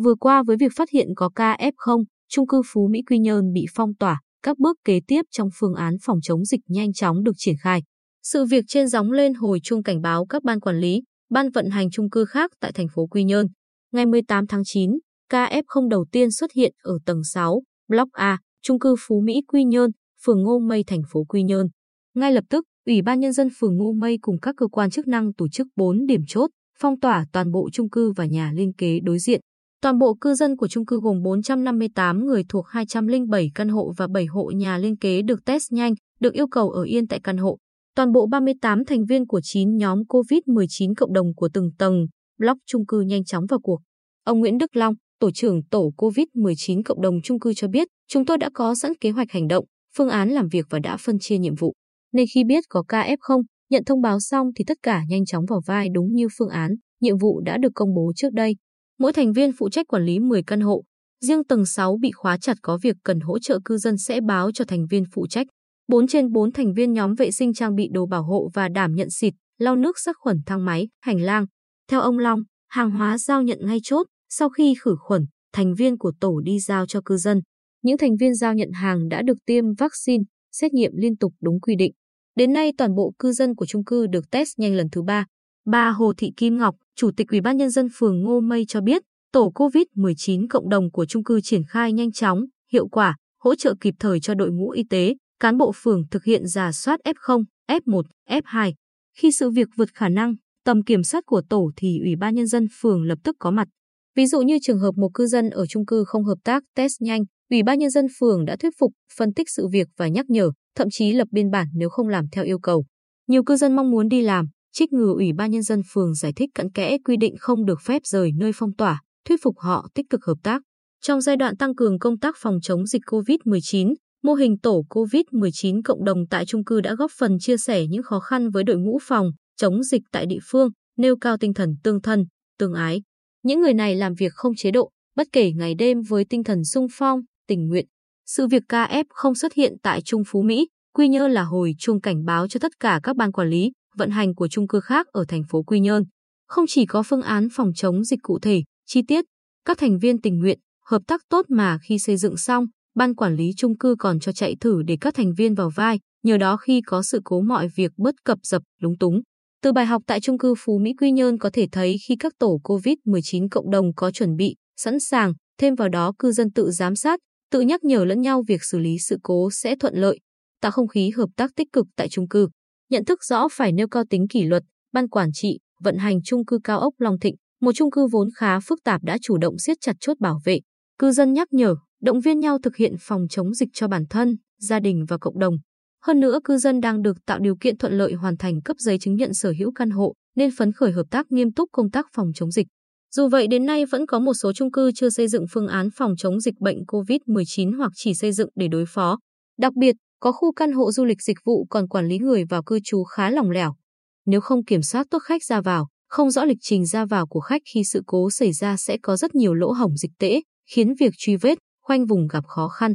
vừa qua với việc phát hiện có ca F0, trung cư Phú Mỹ Quy Nhơn bị phong tỏa, các bước kế tiếp trong phương án phòng chống dịch nhanh chóng được triển khai. Sự việc trên gióng lên hồi chuông cảnh báo các ban quản lý, ban vận hành trung cư khác tại thành phố Quy Nhơn. Ngày 18 tháng 9, ca F0 đầu tiên xuất hiện ở tầng 6, Block A, trung cư Phú Mỹ Quy Nhơn, phường Ngô Mây, thành phố Quy Nhơn. Ngay lập tức, Ủy ban Nhân dân phường Ngô Mây cùng các cơ quan chức năng tổ chức 4 điểm chốt, phong tỏa toàn bộ trung cư và nhà liên kế đối diện. Toàn bộ cư dân của chung cư gồm 458 người thuộc 207 căn hộ và 7 hộ nhà liên kế được test nhanh, được yêu cầu ở yên tại căn hộ. Toàn bộ 38 thành viên của 9 nhóm COVID-19 cộng đồng của từng tầng, block chung cư nhanh chóng vào cuộc. Ông Nguyễn Đức Long, tổ trưởng tổ COVID-19 cộng đồng chung cư cho biết, chúng tôi đã có sẵn kế hoạch hành động, phương án làm việc và đã phân chia nhiệm vụ. Nên khi biết có ca F0, nhận thông báo xong thì tất cả nhanh chóng vào vai đúng như phương án, nhiệm vụ đã được công bố trước đây. Mỗi thành viên phụ trách quản lý 10 căn hộ. Riêng tầng 6 bị khóa chặt có việc cần hỗ trợ cư dân sẽ báo cho thành viên phụ trách. 4 trên 4 thành viên nhóm vệ sinh trang bị đồ bảo hộ và đảm nhận xịt, lau nước sát khuẩn thang máy, hành lang. Theo ông Long, hàng hóa giao nhận ngay chốt, sau khi khử khuẩn, thành viên của tổ đi giao cho cư dân. Những thành viên giao nhận hàng đã được tiêm vaccine, xét nghiệm liên tục đúng quy định. Đến nay toàn bộ cư dân của chung cư được test nhanh lần thứ ba. Bà Hồ Thị Kim Ngọc, Chủ tịch Ủy ban Nhân dân phường Ngô Mây cho biết, tổ COVID-19 cộng đồng của chung cư triển khai nhanh chóng, hiệu quả, hỗ trợ kịp thời cho đội ngũ y tế, cán bộ phường thực hiện giả soát F0, F1, F2. Khi sự việc vượt khả năng, tầm kiểm soát của tổ thì Ủy ban Nhân dân phường lập tức có mặt. Ví dụ như trường hợp một cư dân ở chung cư không hợp tác test nhanh, Ủy ban Nhân dân phường đã thuyết phục, phân tích sự việc và nhắc nhở, thậm chí lập biên bản nếu không làm theo yêu cầu. Nhiều cư dân mong muốn đi làm, trích ngừ Ủy ban Nhân dân phường giải thích cặn kẽ quy định không được phép rời nơi phong tỏa, thuyết phục họ tích cực hợp tác. Trong giai đoạn tăng cường công tác phòng chống dịch COVID-19, mô hình tổ COVID-19 cộng đồng tại trung cư đã góp phần chia sẻ những khó khăn với đội ngũ phòng, chống dịch tại địa phương, nêu cao tinh thần tương thân, tương ái. Những người này làm việc không chế độ, bất kể ngày đêm với tinh thần sung phong, tình nguyện. Sự việc KF không xuất hiện tại Trung Phú Mỹ, Quy Nhơn là hồi chuông cảnh báo cho tất cả các ban quản lý, vận hành của chung cư khác ở thành phố Quy Nhơn. Không chỉ có phương án phòng chống dịch cụ thể, chi tiết, các thành viên tình nguyện, hợp tác tốt mà khi xây dựng xong, ban quản lý chung cư còn cho chạy thử để các thành viên vào vai, nhờ đó khi có sự cố mọi việc bớt cập dập, lúng túng. Từ bài học tại chung cư Phú Mỹ Quy Nhơn có thể thấy khi các tổ COVID-19 cộng đồng có chuẩn bị, sẵn sàng, thêm vào đó cư dân tự giám sát, tự nhắc nhở lẫn nhau việc xử lý sự cố sẽ thuận lợi, tạo không khí hợp tác tích cực tại chung cư. Nhận thức rõ phải nêu cao tính kỷ luật, ban quản trị, vận hành chung cư cao ốc Long Thịnh, một chung cư vốn khá phức tạp đã chủ động siết chặt chốt bảo vệ. Cư dân nhắc nhở, động viên nhau thực hiện phòng chống dịch cho bản thân, gia đình và cộng đồng. Hơn nữa cư dân đang được tạo điều kiện thuận lợi hoàn thành cấp giấy chứng nhận sở hữu căn hộ, nên phấn khởi hợp tác nghiêm túc công tác phòng chống dịch. Dù vậy đến nay vẫn có một số chung cư chưa xây dựng phương án phòng chống dịch bệnh COVID-19 hoặc chỉ xây dựng để đối phó. Đặc biệt, có khu căn hộ du lịch dịch vụ còn quản lý người vào cư trú khá lỏng lẻo. Nếu không kiểm soát tốt khách ra vào, không rõ lịch trình ra vào của khách khi sự cố xảy ra sẽ có rất nhiều lỗ hổng dịch tễ, khiến việc truy vết, khoanh vùng gặp khó khăn.